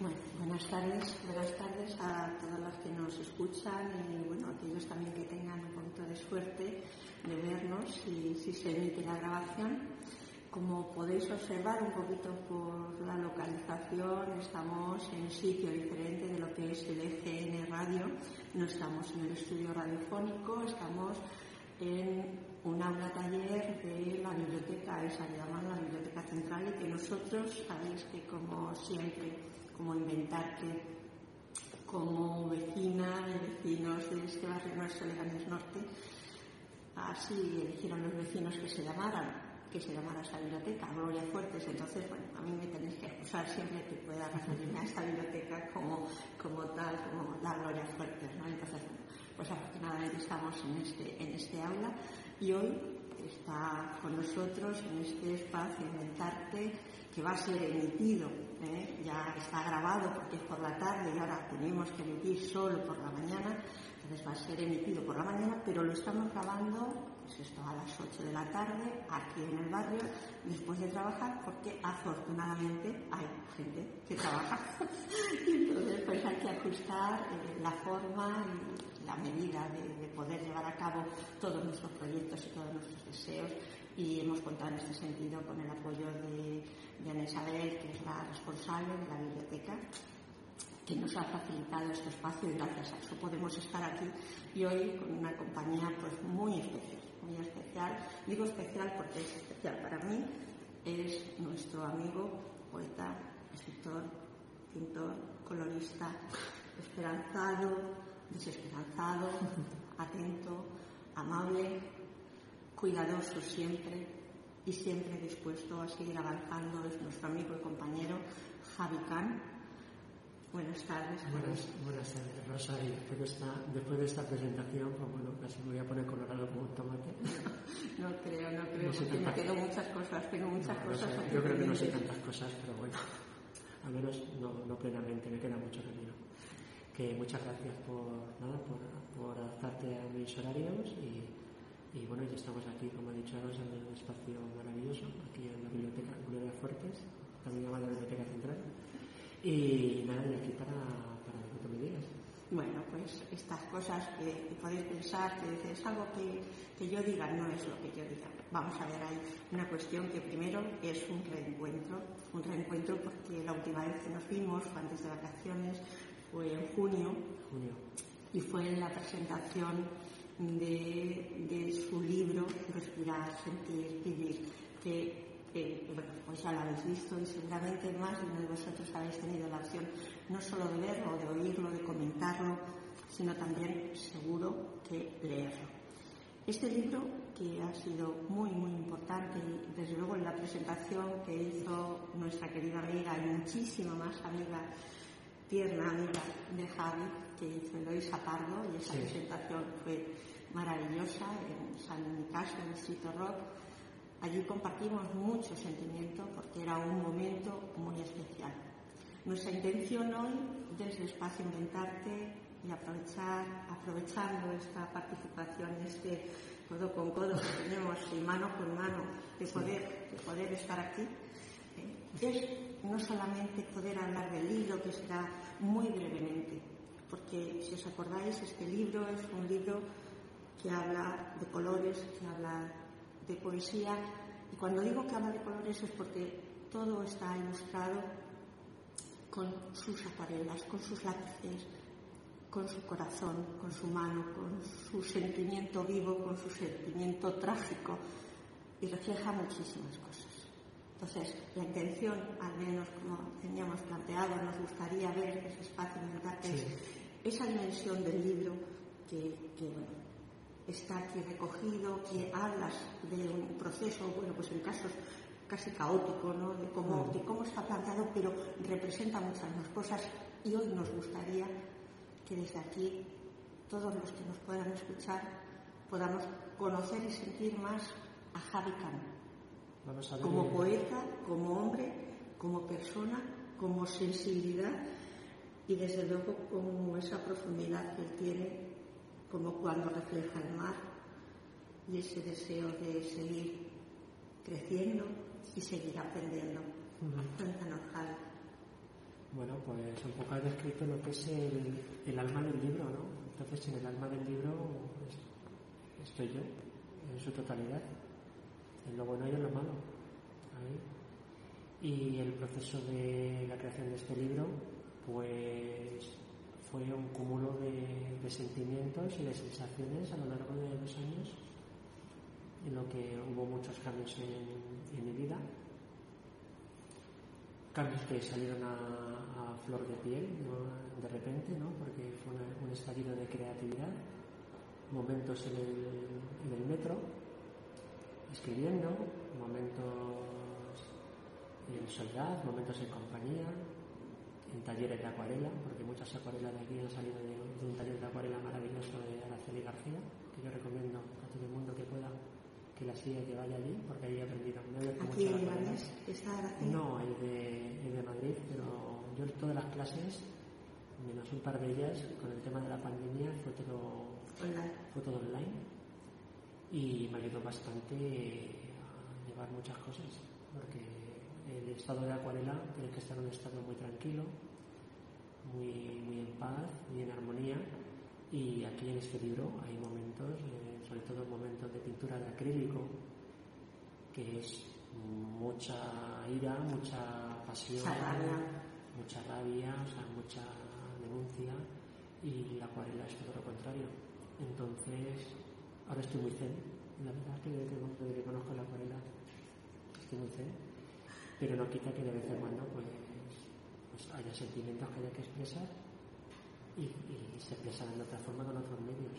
Bueno, buenas tardes, buenas tardes a todas las que nos escuchan y bueno, aquellos también que tengan un poquito de suerte de vernos y si se emite la grabación. Como podéis observar un poquito por la localización, estamos en un sitio diferente de lo que es el EGN Radio. No estamos en el estudio radiofónico, estamos en un aula taller de la biblioteca, esa le llaman la biblioteca central, y que nosotros sabéis que como siempre como inventarte como vecina y vecinos de este barrio nuestro Leganés Norte. Así eligieron los vecinos que se llamaran, que se llamara esa biblioteca, Gloria Fuertes. Entonces, bueno, a mí me tenéis que acusar siempre que pueda referirme a esta biblioteca como, como tal, como la Gloria Fuertes, ¿no? Entonces, pues afortunadamente estamos en este, en este aula y hoy está con nosotros en este espacio Inventarte que va a ser emitido, ¿eh? ya está grabado porque es por la tarde y ahora tenemos que emitir solo por la mañana, entonces va a ser emitido por la mañana, pero lo estamos grabando, pues esto a las 8 de la tarde, aquí en el barrio, después de trabajar, porque afortunadamente hay gente que trabaja. entonces pues hay que ajustar eh, la forma y la medida de, de poder llevar a cabo todos nuestros proyectos y todos nuestros deseos y hemos contado en este sentido con el apoyo de, de Ana Isabel, que es la responsable de la biblioteca, que nos ha facilitado este espacio y gracias a eso podemos estar aquí y hoy con una compañía pues muy especial, muy especial. Digo especial porque es especial para mí, es nuestro amigo, poeta, escritor, pintor, colorista, esperanzado, desesperanzado, atento, amable, cuidadoso siempre y siempre dispuesto a seguir avanzando es nuestro amigo y compañero Javi Can. Buenas tardes. Buenas, buenas tardes, Rosa. Y después, de esta, después de esta presentación, pues bueno, casi me voy a poner colorado como un tomate. no creo, no creo, no porque me quedo muchas cosas, tengo muchas no, cosas. No sé, yo creo que no sé tantas cosas, pero bueno, al menos no, no plenamente, me queda mucho camino. Muchas gracias por, nada, por, adaptarte a mis horarios y y bueno, ya estamos aquí, como ha dicho en un espacio maravilloso, aquí en la Biblioteca Fuertes, también llamada Biblioteca Central. Y nada, y aquí para, para lo que digas. Bueno, pues estas cosas que, que podéis pensar, que dices, algo que, que, yo diga no es lo que yo diga. Vamos a ver, hay una cuestión que primero es un reencuentro, un reencuentro porque la última vez que nos vimos fue antes de vacaciones, fue en junio, junio. y fue en la presentación de, de, su libro Respirar, Sentir, Vivir, que eh, bueno, pues ya lo habéis visto y seguramente más de uno de vosotros habéis tenido la opción no solo de verlo, de oírlo, de comentarlo, sino también seguro que leerlo. Este libro, que ha sido muy, muy importante, y desde luego en la presentación que hizo nuestra querida amiga y muchísima más amiga, tierna amiga de Javi, que hizo Eloisa Pardo, y esa sí. presentación fue maravillosa en San Nicasio, en Distrito Rock. Allí compartimos mucho sentimiento porque era un momento muy especial. Nuestra intención hoy, desde Espacio Inventarte y aprovechar, aprovechando esta participación, este codo con codo que tenemos y mano con mano de poder, de poder estar aquí, eh, es no solamente poder hablar del libro, que será muy brevemente, porque si os acordáis, este libro es un libro que habla de colores, que habla de poesía. Y cuando digo que habla de colores es porque todo está ilustrado con sus acuarelas, con sus lápices, con su corazón, con su mano, con su sentimiento vivo, con su sentimiento trágico y refleja muchísimas cosas. Entonces, la intención, al menos como teníamos planteado, nos gustaría ver ese espacio mental, sí. es esa dimensión del libro que, que bueno, está aquí recogido, que hablas de un proceso, bueno, pues en casos casi caótico, ¿no? De cómo, de cómo está planteado, pero representa muchas más cosas y hoy nos gustaría que desde aquí todos los que nos puedan escuchar podamos conocer y sentir más a Javi Khan. Como poeta, como hombre, como persona, como sensibilidad y desde luego como esa profundidad que él tiene como cuando refleja el mar y ese deseo de seguir creciendo y seguir aprendiendo. Uh -huh. Bueno, pues un poco ha descrito lo que es el, el alma del libro, ¿no? Entonces, en el alma del libro estoy yo, en su totalidad, lo bueno y en lo malo. Y el proceso de la creación de este libro, pues fue un cúmulo de, sentimientos y de sensaciones a lo largo de dos años, en lo que hubo muchos cambios en, mi vida. Cambios que salieron a, flor de piel de repente, ¿no? porque fue un estallido de creatividad, momentos en el metro, escribiendo, momentos en soledad, momentos en compañía, en talleres de acuarela, porque muchas acuarelas de aquí han salido de, un taller de acuarela maravilloso de Araceli García, que yo recomiendo a todo el mundo que pueda que la siga y que vaya allí, porque ahí he aprendido. ¿Aquí en Madrid? No, es de, de Madrid, pero yo todas las clases, menos un par de ellas, con el tema de la pandemia, fue todo. Fue todo online y me ayudó bastante a llevar muchas cosas, porque el estado de acuarela tiene que estar en un estado muy tranquilo, muy, muy en paz, muy en armonía. Y aquí en este libro hay momentos, eh, sobre todo momentos de pintura de acrílico, que es mucha ira, mucha pasión, mucha rabia, o sea, mucha denuncia, y la acuarela es todo lo contrario. Entonces, ahora estoy muy zen, la verdad que desde que conozco la acuarela estoy muy zen pero no quita que de vez en cuando pues, pues haya sentimientos que haya que expresar y, se expresan de otra forma con otros medios.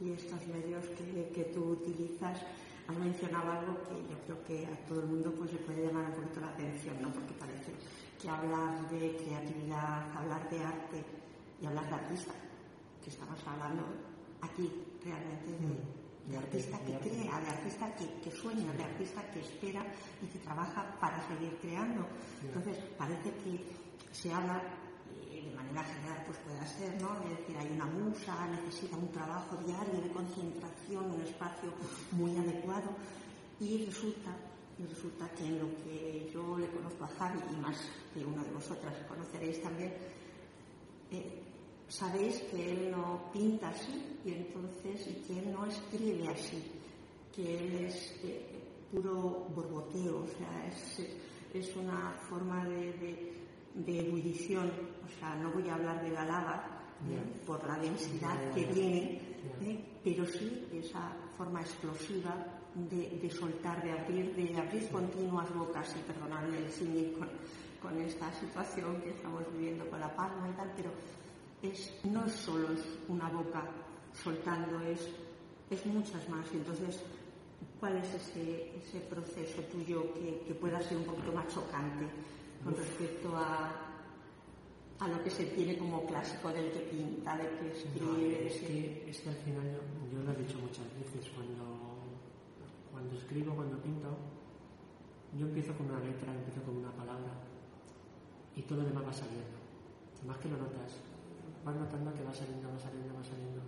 Y estos medios que, que, tú utilizas, has mencionado algo que yo creo que a todo el mundo pues le puede llamar un poquito la atención, ¿no? Porque parece que hablar de creatividad, hablar de arte y hablar de artista, que estamos hablando aquí realmente de, mm de artista que crea, de artista que, sueña, de artista que espera y que trabaja para seguir creando. Entonces, parece que se habla de manera general, pues puede ser, ¿no? Es decir, hay una musa, necesita un trabajo diario de concentración, un espacio muy adecuado y resulta, y resulta que en lo que yo le conozco a Javi y más que uno de vosotras conoceréis también, eh, sabéis que él no pinta así y entonces y que él no escribe así, que él es eh, puro borboteo, o sea, es, es una forma de, de, ebullición, o sea, no voy a hablar de la lava por la densidad que tiene, ¿eh? pero sí esa forma explosiva de, de, soltar, de abrir, de abrir continuas bocas, y perdonadme el símil con, con esta situación que estamos viviendo con la palma y tal, pero no es solo una boca soltando, es, es muchas más. Entonces, ¿cuál es ese, ese proceso tuyo que, pueda ser un poquito más chocante con respecto a, a lo que se tiene como clásico del que pinta, del que escribe? es, que, es, que, al final yo, yo, lo he dicho muchas veces, cuando, cuando escribo, cuando pinto, yo empiezo con una letra, empiezo con una palabra y todo lo demás va saliendo. Más que lo notas, vas notando que va saliendo, va saliendo, va saliendo.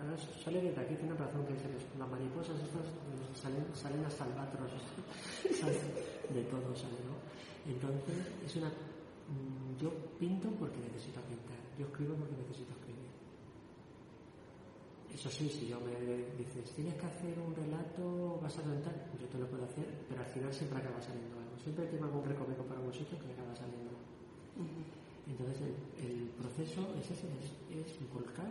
Ahora sale desde aquí, tiene razón que dices, las mariposas estas salen, salen hasta albatros, de todo sale, ¿no? Entonces, es una... Mm, yo pinto porque necesito pintar, yo escribo porque necesito escribir. Eso sí, si yo me dices, tienes que hacer un relato, vas a contar, yo te lo puedo hacer, pero al final siempre acaba saliendo algo. Siempre tengo algún recoveco para un sitio que acaba saliendo. Entonces el, proceso es ese, es, volcar,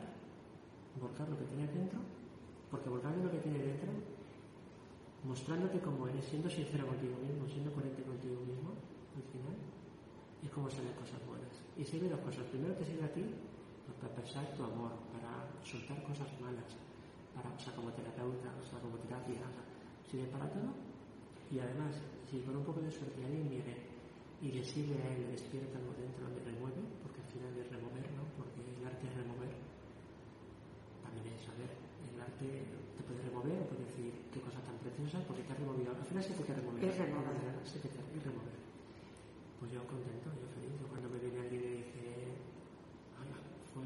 volcar lo que tienes dentro, porque volcando lo que tienes dentro, mostrándote como eres, siendo sincero contigo mismo, siendo coherente contigo mismo, al final, es como salen cosas buenas. Y sirve dos cosas. Primero te sirve a ti para pensar tu amor, para soltar cosas malas, para, o sea, como terapeuta, o sea, como terapia, o sea, sirve para todo. Y además, si con un poco de suerte alguien viene y le sirve a él, le despierta algo dentro, le remueve, porque al final es remover, ¿no? Porque el arte es remover. También es saber, el arte te puede remover o puede decir qué cosa tan preciosa porque te ha removido. Al final sí que te remover. Es remover. Te remover. Pues yo contento, yo feliz. Yo cuando me viene alguien y dice, fue,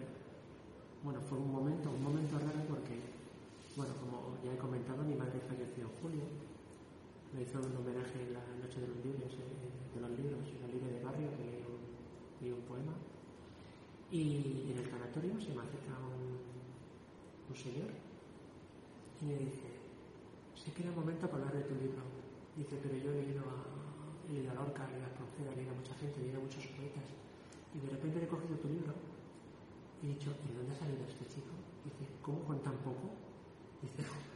bueno, fue un momento, un momento raro porque, bueno, como ya he comentado, mi madre falleció en julio. Me hizo un homenaje en la noche de los libros. Eh, de los libros, la libro de barrio que poema. Y en el tanatorio se me acerca un, un señor y me dice, sé que era momento para hablar de tu libro. Dice, pero yo he leído a, he leído a Lorca, he a Espronceda, he leído a mucha gente, he leído a muchos poetas. Y de repente he cogido tu libro y he dicho, ¿y de dónde ha salido este chico? Dice, ¿cómo con tan poco?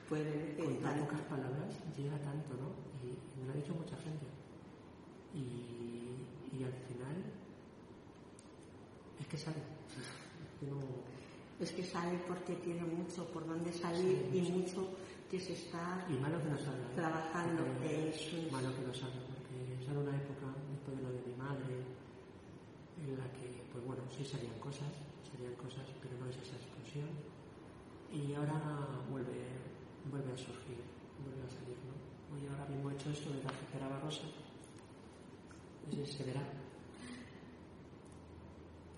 Puede con tan pocas palabras llega tanto, ¿no? Y me lo ha dicho mucha gente. Y, y al final es que sale. Es que no, Es que sale porque tiene mucho por donde salir Sí, y mucho que se está y malo que no salga. ¿eh? trabajando. Porque- Eso es. malo que no salga, porque sale una época, después de lo de mi madre, en la que, pues bueno, sí salían cosas, salían cosas, pero no es esa explosión. Y ahora vuelve, vuelve a surgir, vuelve a salir, ¿no? Hoy ahora mismo he hecho esto de la Jepera Barrosa, ese se verá.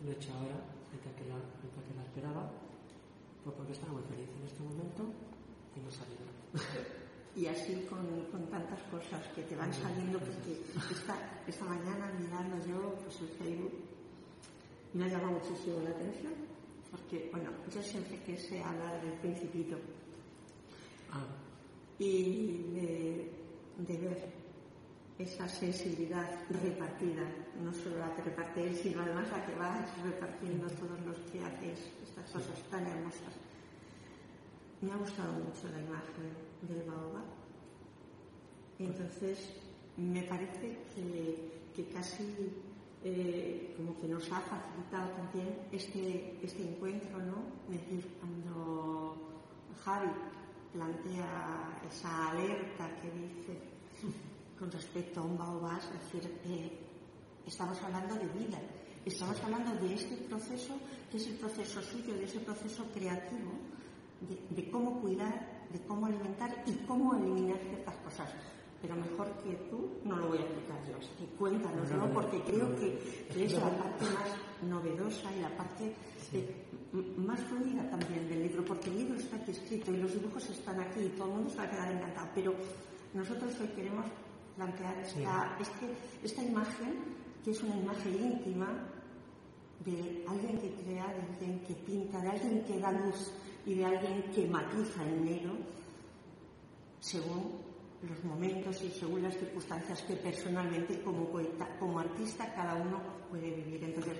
Lo he hecho ahora, mientras que la, mientras que la esperaba, pues porque estaba muy feliz en este momento y ha salido. Y así con, con tantas cosas que te van saliendo, porque esta, esta mañana mirando yo pues, el Facebook me ha llamado muchísimo la atención, porque, bueno, yo siempre quise hablar del principito Ah, y de, de ver esa sensibilidad repartida, no solo la que reparte él, sino además la que vas repartiendo todos los que haces estas cosas tan hermosas. Me ha gustado mucho la imagen del baobab. Entonces, me parece que, que casi eh, como que nos ha facilitado también este, este encuentro, ¿no? Es decir, cuando Javi plantea esa alerta que dice con respecto a un baobab, es decir, eh, estamos hablando de vida, estamos hablando de este proceso, que es el proceso suyo, de ese proceso creativo, de, de cómo cuidar, de cómo alimentar y cómo eliminar ciertas cosas. Pero mejor que tú no lo voy a explicar yo, así que cuéntanoslo, No, porque creo que, que es la parte más novedosa y la parte más fluida también del libro, porque el libro está aquí escrito y los dibujos están aquí y todo el mundo se va a quedar encantado, pero nosotros hoy queremos plantear esta, este- esta imagen, que es una imagen íntima de alguien que crea, de alguien que pinta, de alguien que da luz y de alguien que matiza el negro según los momentos y según las circunstancias que personalmente como poeta, como artista cada uno puede vivir. Entonces,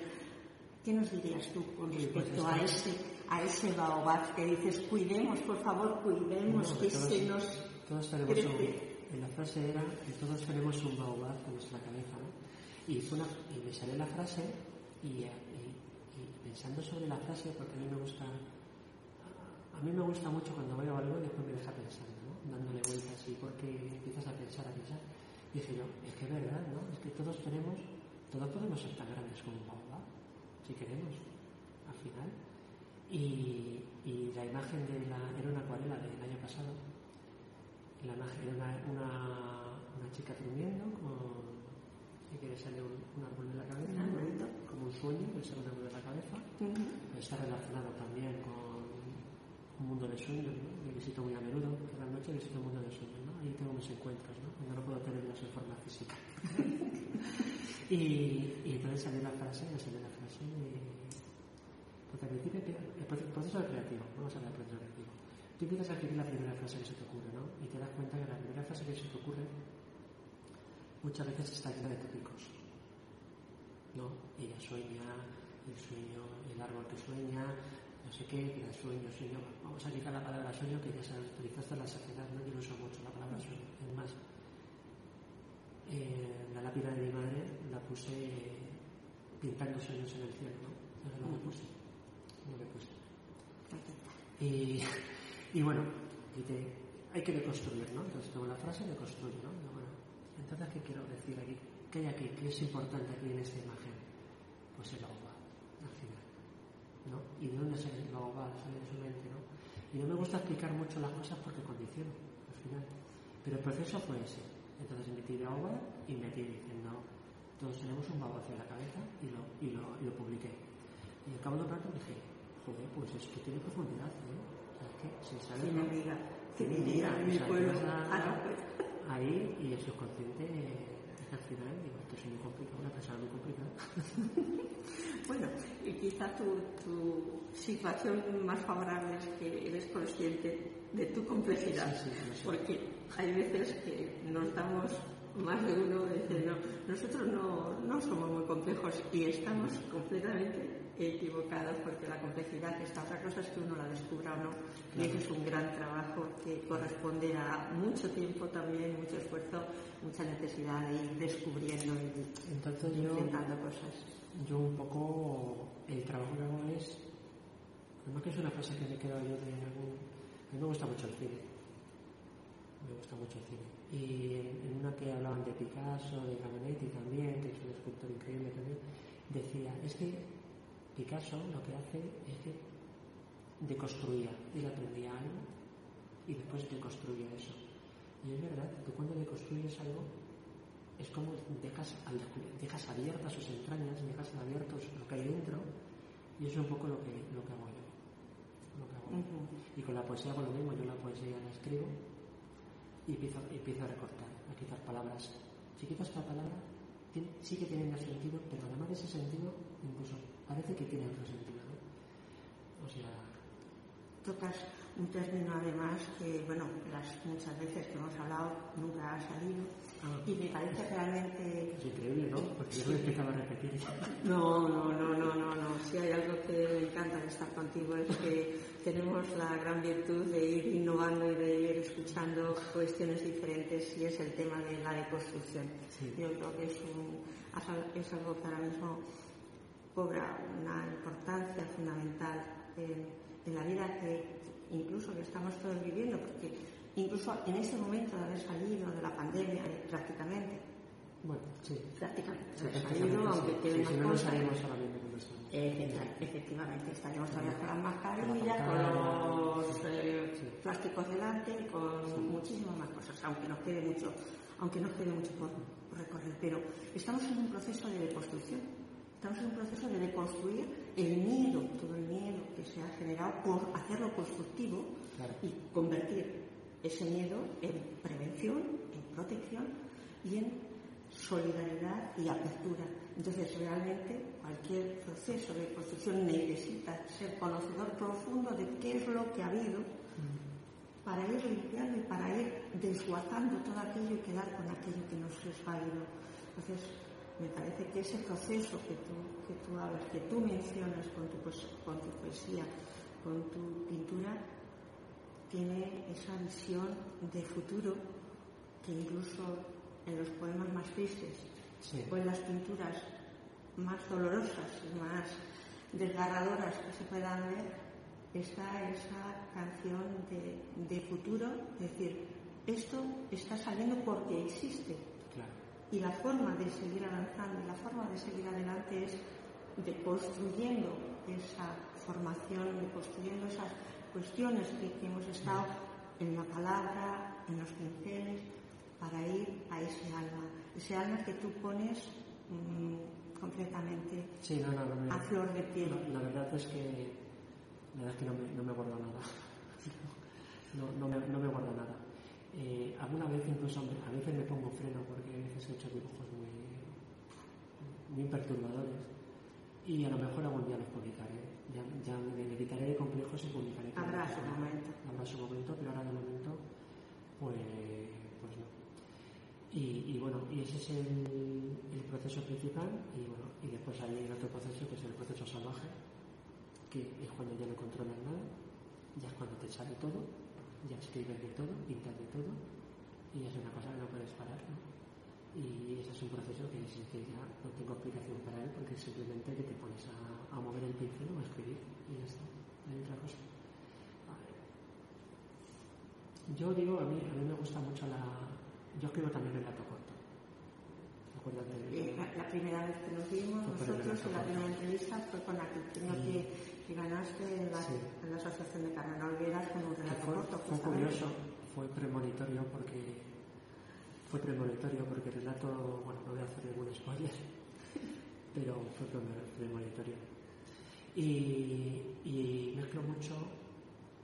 ¿qué nos dirías tú con Sí, pues respecto a ese, a ese baobab que dices, cuidemos, por favor, cuidemos, que todos- se nos Todos tenemos un, en la frase era que todos tenemos un baobab en nuestra cabeza, ¿no? Y, fue una- y me salió la frase y, y- y pensando sobre la frase, porque a mí me gusta, a mí me gusta mucho cuando veo algo y después me deja pensando, ¿no? Dándole vueltas y porque empiezas a pensar, a pensar. Dije yo, es que es verdad, ¿no? Es que todos tenemos, todos podemos ser tan grandes como baobab, si queremos, al final. Y, y la imagen de la, era una acuarela del año pasado, la imagen era una, una, una chica durmiendo con y que le sale un, un árbol en la cabeza, como un sueño, le sale un árbol en la cabeza. Ujú. Está relacionado también con un mundo de sueños, ¿no? que visito muy a menudo, por la noche visito un mundo de sueños, ¿no? ahí tengo mis encuentros, ¿no? cuando no puedo tenerlos en forma física. y, y entonces salió la frase, me salió la frase de... Porque al principio el proceso creativo, vamos a hablar del proceso creativo. Tú empiezas a escribir la primera frase que se te ocurre, ¿no? Y te das cuenta que la primera frase que se te ocurre muchas veces está llena de tópicos. ¿No? Ella sueña, el sueño, el árbol que sueña, no sé qué, que da sueño, sueño. Vamos a quitar la palabra sueño que ya se utilizaste en la sociedad, ¿no? Yo no uso mucho la palabra sueño. Es más, eh, la lápida de mi madre la puse pintando sueños en el cielo, ¿no? Eso no lo puse. No lo puse. Y, y bueno, dice, hay que deconstruir, ¿no? Entonces tengo la frase, deconstruyo, ¿no? Bueno, entonces, ¿qué quiero decir aquí? ¿Qué hay aquí? ¿Qué es importante aquí en esta imagen? Pues el final, ¿no? ¿Y de dónde sale el baobab? Sale de su mente, ¿no? Y no me gusta explicar mucho las cosas porque condiciono, al final. Pero el proceso fue ese. Entonces metí baobab y metí diciendo, todos tenemos un baobab en la cabeza y lo, y lo, y lo publiqué. Y al cabo de un rato dije, joder, pues esto tiene profundidad, ¿eh? O sea, es que me diga, que me diga, diga, mi pueblo. a-. Ahí y el subconsciente eh, al final digo, esto es muy complicado, una persona muy complicada. quizá tu, tu, situación más favorable es que eres consciente de tu complejidad, porque hay veces que nos damos más de uno dice, no, nosotros no, no somos muy complejos y estamos completamente equivocados porque la complejidad, esta otra cosa es que uno la descubra o no, y eso es un gran trabajo que corresponde a mucho tiempo también, mucho esfuerzo, mucha necesidad de ir descubriendo y Entonces intentando cosas. Yo un poco, el trabajo que hago es, además que es una frase que me he quedado yo de algún, a mí me gusta mucho el cine, me gusta mucho el cine. Y en, una que hablaban de Picasso, de Gamanetti también, que es un escultor increíble también, decía, es que Picasso lo que hace es que deconstruía, él aprendía algo y después deconstruía eso. Y es verdad, que cuando deconstruyes algo es como dejas, dejas abiertas sus entrañas, dejas abiertos lo que hay dentro y eso es un poco lo que, lo que hago yo. Y con la poesía con lo mismo, yo la poesía la escribo y empiezo, empiezo a recortar, a quitar palabras. Si quitas esta palabra, sí que tiene un sentido, pero además de ese sentido, incluso parece que tiene otro sentido. ¿no? O sea. Tocas un término además que, bueno, las muchas veces que hemos hablado nunca ha salido ah. y me parece realmente... Es increíble, ¿no? Porque yo no a repetir. No, no, no, no, no, no. Si hay algo que me encanta de estar contigo es que tenemos la gran virtud de ir innovando y de ir escuchando cuestiones diferentes y es el tema de la deconstrucción. Yo creo que es, un, es algo que ahora mismo cobra una importancia fundamental en, en la vida que incluso que estamos todos viviendo, porque incluso en este momento de haber salido de la pandemia eh, prácticamente, bueno, sí. Prácticamente. salido, aunque quede sí, más no ahora mismo eh, efectivamente, estaríamos todavía con las mascarillas, con los eh, plásticos delante y con muchísimas más cosas, aunque nos quede mucho, aunque nos quede mucho por, por recorrer. Pero estamos en un proceso de deconstrucción Estamos en un proceso de deconstruir el miedo, todo el miedo que se ha generado por hacerlo constructivo y convertir ese miedo en prevención, en protección y en solidaridad y apertura. Entonces, realmente, cualquier proceso de construcción necesita ser conocedor profundo de qué es lo que ha habido mm. para ir limpiando y para ir desguazando todo aquello y quedar con aquello que nos es válido. Entonces, me parece que ese proceso que tú, que tú hablas, que tú mencionas con tu, con tu poesía, con tu pintura, tiene esa visión de futuro que incluso en los poemas más tristes o en las pinturas más dolorosas y más desgarradoras que se puedan ver, está esa canción de, de futuro, es decir, esto está saliendo porque existe, y la forma de seguir avanzando la forma de seguir adelante es de construyendo esa formación, de construyendo esas cuestiones que, hemos estado en la palabra, en los pinceles, para ir a ese alma, ese alma que tú pones mm, completamente a flor de piel. La, verdad es que, la verdad es que no me, no me guardo nada. No, no, me, no me guardo nada. Eh, alguna vez incluso, a veces me pongo freno porque a veces he hecho dibujos muy, muy perturbadores y a lo mejor algún día los publicaré. Ya, ya me, quitaré de complejos y publicaré. Habrá su momento. Habrá su momento, pero ahora de momento, pues, pues no. Y, y, bueno, y ese es el, el, proceso principal y bueno, y después hay otro proceso que es el proceso salvaje, que es cuando ya no controlas nada, ya es cuando te sale todo ya escribes de todo, pintas de todo y es una cosa que no puedes parar. ¿no? Y ese es un proceso que, es, que ya no tengo explicación para él porque simplemente que te pones a, mover el pincel o a escribir y ya está. Hay otra cosa. Yo digo, a mí, a mí me gusta mucho la... Yo escribo también relato corto. ¿Te acuerdas de eh, la, la, primera vez que nos vimos nosotros en la primera entrevista fue con la que que ganaste en la, en la Asociación de Carrera Olveras con un relato fue, corto. Fue curioso, fue premonitorio porque fue premonitorio porque el relato, bueno, no voy a hacer ningún spoiler, pero fue premonitorio. Y, y mezclo mucho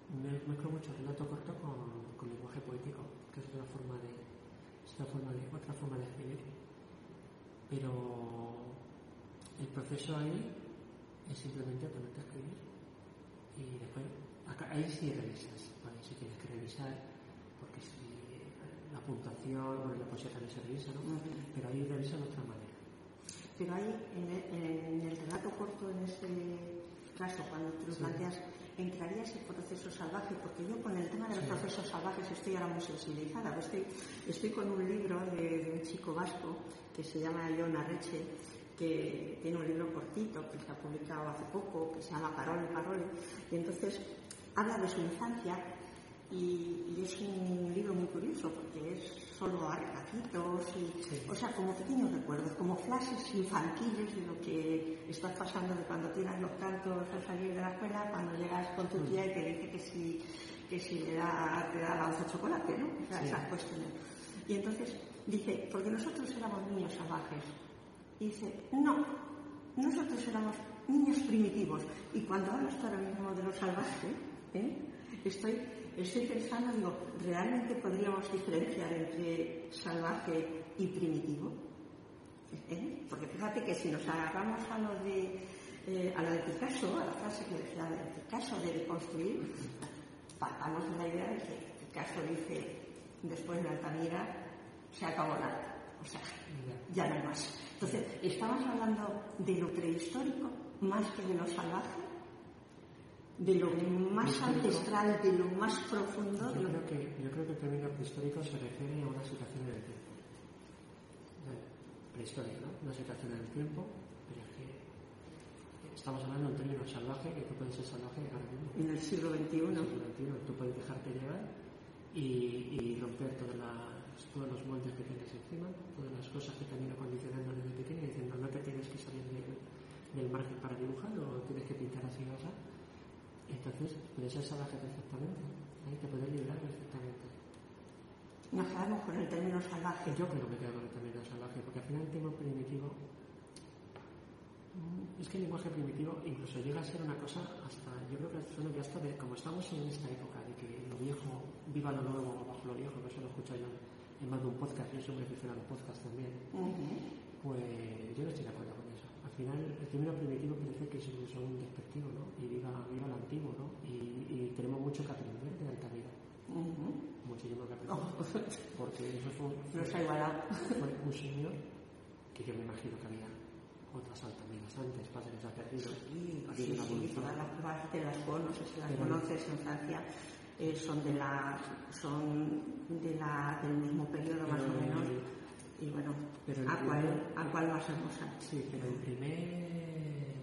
mezclo mucho relato corto con, con, lenguaje poético, que es otra forma de, es otra forma de, otra forma de escribir. Pero el proceso ahí es simplemente ponerte a escribir y después ahí sí revisas, ¿vale? si tienes que revisar, porque si la puntuación, bueno, la poesía también se revisa, ¿no? Pero ahí revisa de otra manera. Pero ahí, en el, en el relato corto, en ese caso, cuando te lo planteas, entraría ese proceso salvaje, porque yo con el tema de los procesos salvajes estoy ahora muy sensibilizada. Estoy, estoy con un libro de, un chico vasco que se llama John Arreche, que tiene un libro cortito que se ha publicado hace poco, que se llama Parole, Parole, y entonces habla de su infancia y, y, es un libro muy curioso porque es solo arcacitos y, o sea, como pequeños recuerdos, como flashes infantiles de lo que estás pasando de cuando tiras los cantos al salir de la escuela, cuando llegas con tu tía y te dice que si, que si le da, te da la once de chocolate, ¿no? O sea, esas cuestiones. Y entonces dice, porque nosotros éramos niños salvajes. Y dice, no, nosotros éramos niños primitivos. Y cuando hablas ahora mismo de lo salvaje, ¿eh? estoy estoy pensando, digo, ¿realmente podríamos diferenciar entre salvaje y primitivo? Porque fíjate que si nos agarramos a lo de eh, a lo de Picasso, a la frase que decía de Picasso de construir, partamos de la idea de que Picasso dice después de Altamira se acabó nada. O sea, ya no hay más. Entonces, estamos hablando de lo prehistórico más que de lo salvaje de lo más ancestral, de lo más profundo. Yo, creo que, yo creo que el término prehistórico se refiere a una situación en el tiempo. Prehistórica, ¿no? Una situación en el tiempo, pero es que estamos hablando de un término salvaje, que tú puedes ser salvaje ahora mismo. En el siglo XXI. En el siglo XXI, tú puedes dejarte llevar y, y romper todas las, todos los moldes que tienes encima, todas las cosas que te han ido condicionando desde pequeño, diciendo no te tienes que salir del, del margen para dibujar o tienes que pintar así o así entonces, puede ser salvaje perfectamente. ¿eh? Te puedes librar perfectamente. Nos quedamos con el término salvaje. Yo creo que me quedo con el término salvaje, porque al final el término primitivo. Mm, es que el lenguaje primitivo incluso llega a ser una cosa hasta. Yo creo que suena que hasta de. Como estamos en esta época de que lo viejo viva lo nuevo bajo lo viejo, que eso lo escucho yo en más de un podcast, yo soy muy aficionado a los podcasts también. Pues yo no estoy de acuerdo con final el término primitivo parece que es incluso un despectivo, ¿no? Y viva, viva lo antiguo, ¿no? Y, y, tenemos mucho que aprender de la alta vida. Muchísimo que aprender. Oh. Porque eso fue, igualado. Fue un señor que yo me imagino que había otras altamidas antes, pasa que se ha perdido. Sí, sí, sí, todas las pruebas de las no sé si las conoces en Francia, eh, son de la, son de la, del mismo periodo más o menos y bueno, ¿a, cuál, ¿a cuál vas a usar? Sí, pero el primer,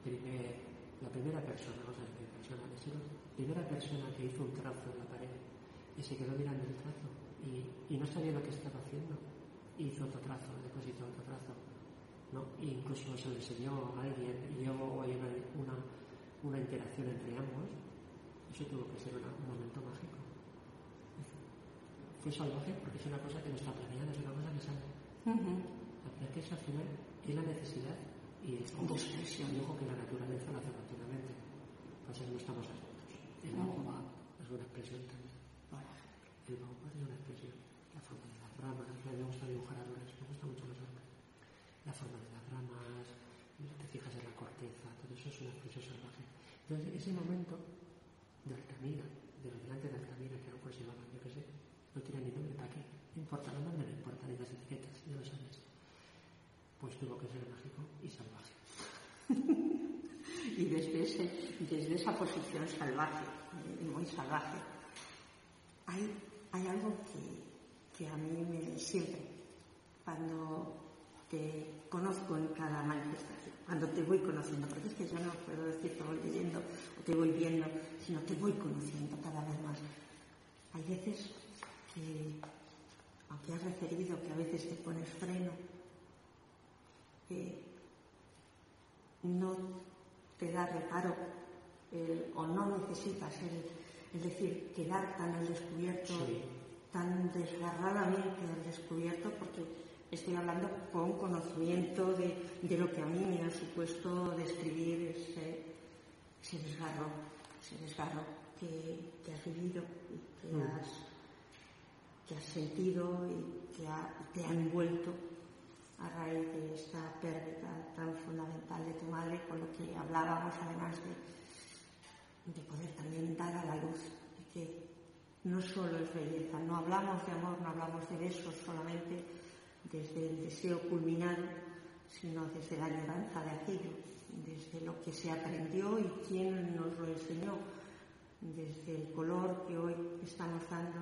primer, la primera persona, vamos a decir persona, la primera persona que hizo un trazo en la pared y se quedó mirando el trazo y, y no sabía lo que estaba haciendo, hizo otro trazo, después hizo otro trazo, ¿no? E incluso se lo enseñó a alguien y luego hay una, una, una interacción entre ambos, eso tuvo que ser un momento mágico fue salvaje porque es una cosa que no está planeada, es una cosa que sale. Uh que eso al final es la necesidad y es una expresión, ojo que la naturaleza lo hace naturalmente. Pasa que no estamos atentos. El baobab es una expresión también. El baobab es una expresión. La forma de las ramas, me gusta dibujar árboles, me gusta mucho los árboles. La forma de las ramas, te fijas en la corteza, todo eso es una expresión salvaje. Entonces, ese momento de Altamira, de los delante de Altamira, que aún pues llevaban, yo qué sé, no tiene ni nombre, ¿para qué? No importa el nombre, no importa ni las etiquetas, ya lo sabes. Pues tuvo que ser mágico y salvaje. y desde, ese, desde esa posición salvaje, eh, muy salvaje, hay, hay algo que, que a mí me siempre, cuando te conozco en cada manifestación, cuando te voy conociendo, porque es que yo no puedo decir te voy leyendo o te voy viendo, sino te voy conociendo cada vez más. Hay veces que, aunque has referido que a veces te pones freno, que no te da reparo o no necesitas el, decir, quedar tan al descubierto, tan desgarradamente al descubierto, porque estoy hablando con conocimiento de, lo que a mí me ha supuesto describir ese, ese desgarro, ese desgarro que, has vivido y que mm. has que has sentido y que te ha envuelto a raíz de esta pérdida tan fundamental porque hablábamos además de, de poder también dar a la luz, que no solo es belleza, no hablamos de amor, no hablamos de besos solamente desde el deseo culminado, sino desde la añoranza de aquello, desde lo que se aprendió y quién nos lo enseñó, desde el color que hoy estamos dando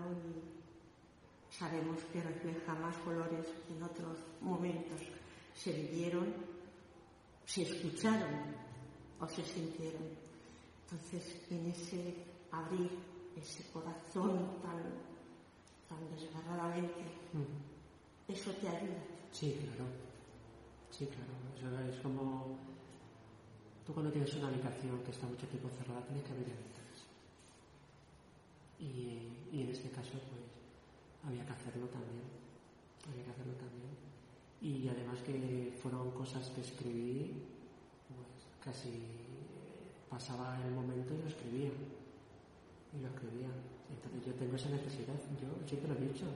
sabemos que refleja más colores que en otros momentos se vivieron, se escucharon o se sintieron. Entonces, en ese abrir ese corazón tan, tan desgarradamente, eso te ayuda. Sí, claro. Sí, claro. es como tú cuando tienes una habitación que está mucho tiempo cerrada, tienes que abrir ventanas. Y, y en este caso, pues, había que hacerlo también. Había que hacerlo también. Y además que fueron cosas que escribí, pues casi pasaba el momento y lo escribía y lo escribía. Entonces yo tengo esa necesidad, yo siempre lo he dicho,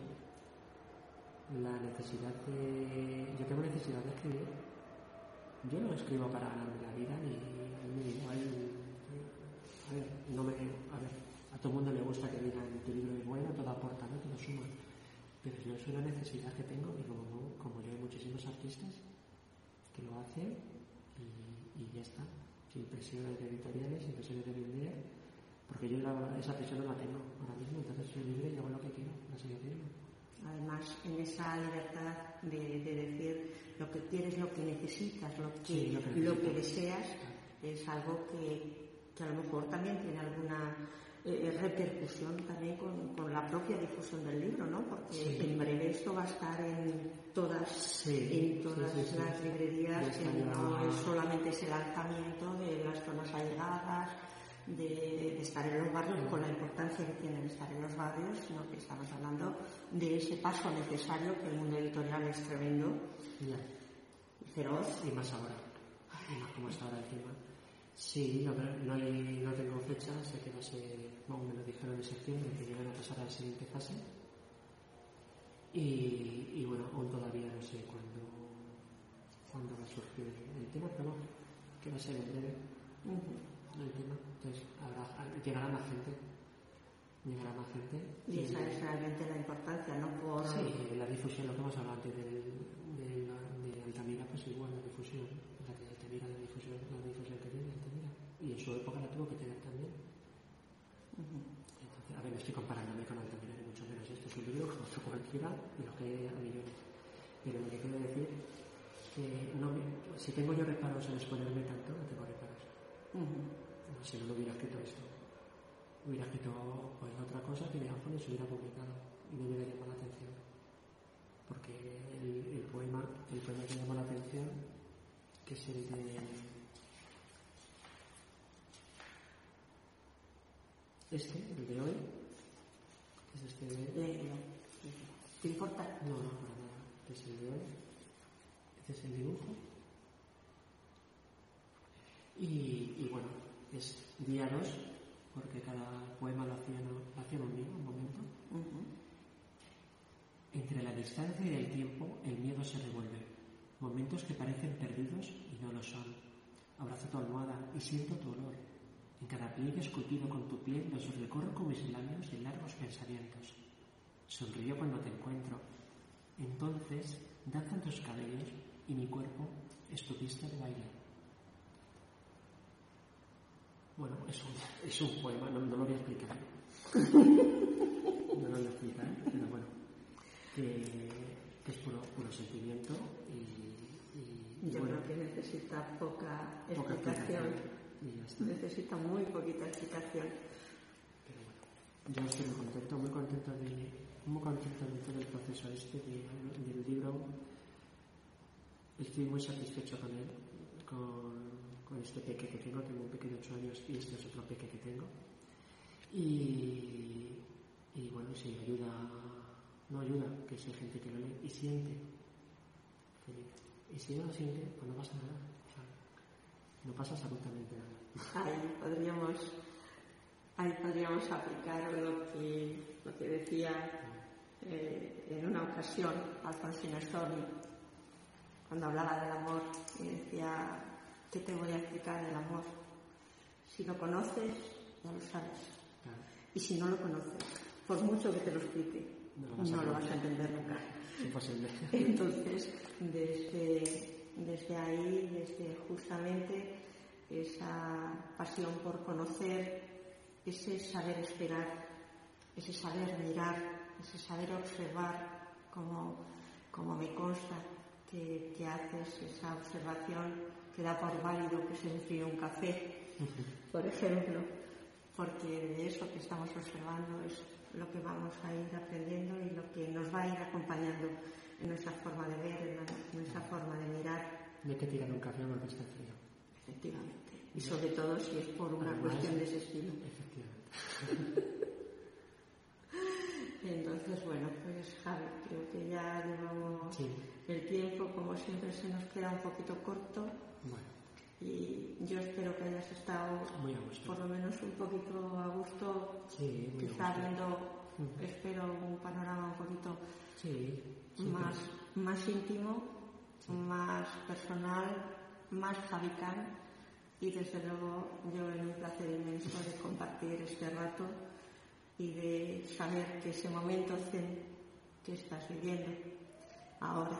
la necesidad de... Yo tengo necesidad de escribir. Yo no escribo para ganarme la vida ni, ni igual... A ver, no me... A ver, a todo el mundo le gusta que digan tu libro es bueno, todo aporta, ¿no? todo suma. Pero yo es una necesidad que tengo y como, como yo hay muchísimos artistas que lo hacen y, y ya está. Sin presiones de editoriales, sin presiones de vender porque yo esa presión no la tengo ahora mismo, entonces soy libre y hago lo que quiero, así decirlo. Además, en esa libertad de, decir lo que quieres, lo que necesitas, lo que, lo que, deseas, es algo que, a lo mejor también tiene alguna eh, repercusión también con, la propia difusión del libro, ¿no? Porque en breve esto va a estar en todas, en todas las librerías, que no es solamente ese lanzamiento de las zonas allegadas, de, estar en los barrios con la importancia que tiene estar en los barrios, sino que estamos hablando de ese paso necesario que el mundo editorial es tremendo, feroz. Y más ahora, y más como está ahora encima. Sí, no, no, hay, no tengo fecha, sé que va a ser, bueno, me lo dijeron en septiembre, que llegan a pasar a la siguiente fase. Y, y bueno, aún todavía no sé cuándo, cuándo va a surgir el tema, pero bueno, que va a ser en breve. Entonces, habrá, llegará más gente. Llegará más gente. Y esa es realmente la importancia, ¿no? Por... Sí, la difusión, lo que hemos hablado antes del, de, de Altamira, pues igual la difusión, la que Altamira, la difusión, la difusión. Y en su época la tuvo que tener también. Entonces, a ver, no estoy comparándome con Altamira, mucho menos. Esto es un libro como otro cualquiera de lo que hay a millones. Pero lo que quiero decir que no me, si tengo yo reparos en exponerme tanto, no tengo reparos. Si no, lo hubiera escrito esto. Hubiera escrito pues, otra cosa que de se hubiera publicado y me hubiera llamado la atención. Porque el, poema, el poema que llama la atención, que es el de este, el de hoy, es este de... ¿Te importa? No, no, para nada. Este es el de hoy. Este es el dibujo. Y, y bueno, es día dos, porque cada poema lo hacía, lo hacía un un momento. Entre la distancia y el tiempo, el miedo se revuelve. Momentos que parecen perdidos y no lo son. Abrazo tu almohada y siento tu olor. En cada pliegue esculpido con tu piel los recorro con mis labios y largos pensamientos. Sonrío cuando te encuentro. Entonces danzan tus cabellos y mi cuerpo es tu pista de baile. Bueno, es un, es un poema, no, lo voy a explicar. no lo voy a explicar, pero bueno, que, es puro, puro sentimiento y, Yo creo que necesita poca, explicación. Necesita muy poquita explicación. Pero bueno, yo estoy muy contento, muy contento de, muy contento de todo el proceso este del libro. Estoy muy satisfecho con él, con con este peque que tengo, tengo un peque de 8 años y este es otro peque que tengo. Y, y bueno, si ayuda, no ayuda, que sea gente que lo lee y siente Y si no lo siente, pues no pasa nada. No pasa absolutamente nada. Ahí podríamos, ahí podríamos aplicar lo que, lo que decía eh, en una ocasión Alfonsina Storni, cuando hablaba del amor, y decía ¿qué te voy a explicar del amor? Si lo conoces, ya lo sabes. Claro. Y si no lo conoces, por mucho que te lo explique, No no lo vas a entender nunca. Imposible. Entonces, desde, desde ahí, desde justamente esa pasión por conocer, ese saber esperar, ese saber mirar, ese saber observar, como, como me consta que, que haces esa observación que da por válido que se enfríe un café, por ejemplo, porque de eso que estamos observando es lo que vamos a ir aprendiendo y lo que nos va a ir acompañando nuestra forma de ver, nuestra forma de mirar, No hay que tirar un café porque está frío. efectivamente. Y sobre todo si es por una Además- cuestión de ese estilo. Efectivamente. Entonces, bueno, pues Javi, creo que ya llevamos Sí. el tiempo, como siempre se nos queda un poquito corto Bueno, y yo espero que hayas estado muy a gusto. por lo menos un poquito a gusto, Sí, a quizá viendo, Espero, un panorama un poquito Sí, sí, más, más íntimo, más personal, más Javicán y desde luego yo en un placer inmenso de compartir este rato y de saber que ese momento zen que estás viviendo ahora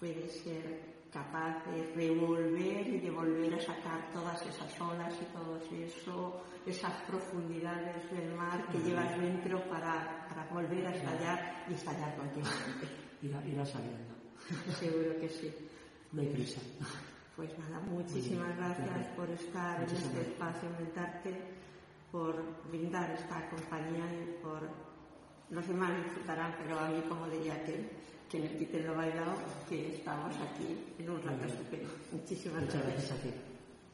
puede ser capaz de revolver y de volver a sacar todas esas olas y todo eso, esas profundidades del mar que llevas dentro para, para volver a estallar y estallar continuamente. irá, irá saliendo. Seguro que sí. No hay prisa. Pues nada, muchísimas gracias por estar en este espacio Inventarte, por brindar esta compañía y por... Los demás disfrutarán, pero a mí, como diría aquel, que me quiten lo bailado, que estamos aquí en un rato estupendo. Muchísimas Muchas gracias. gracias a ti.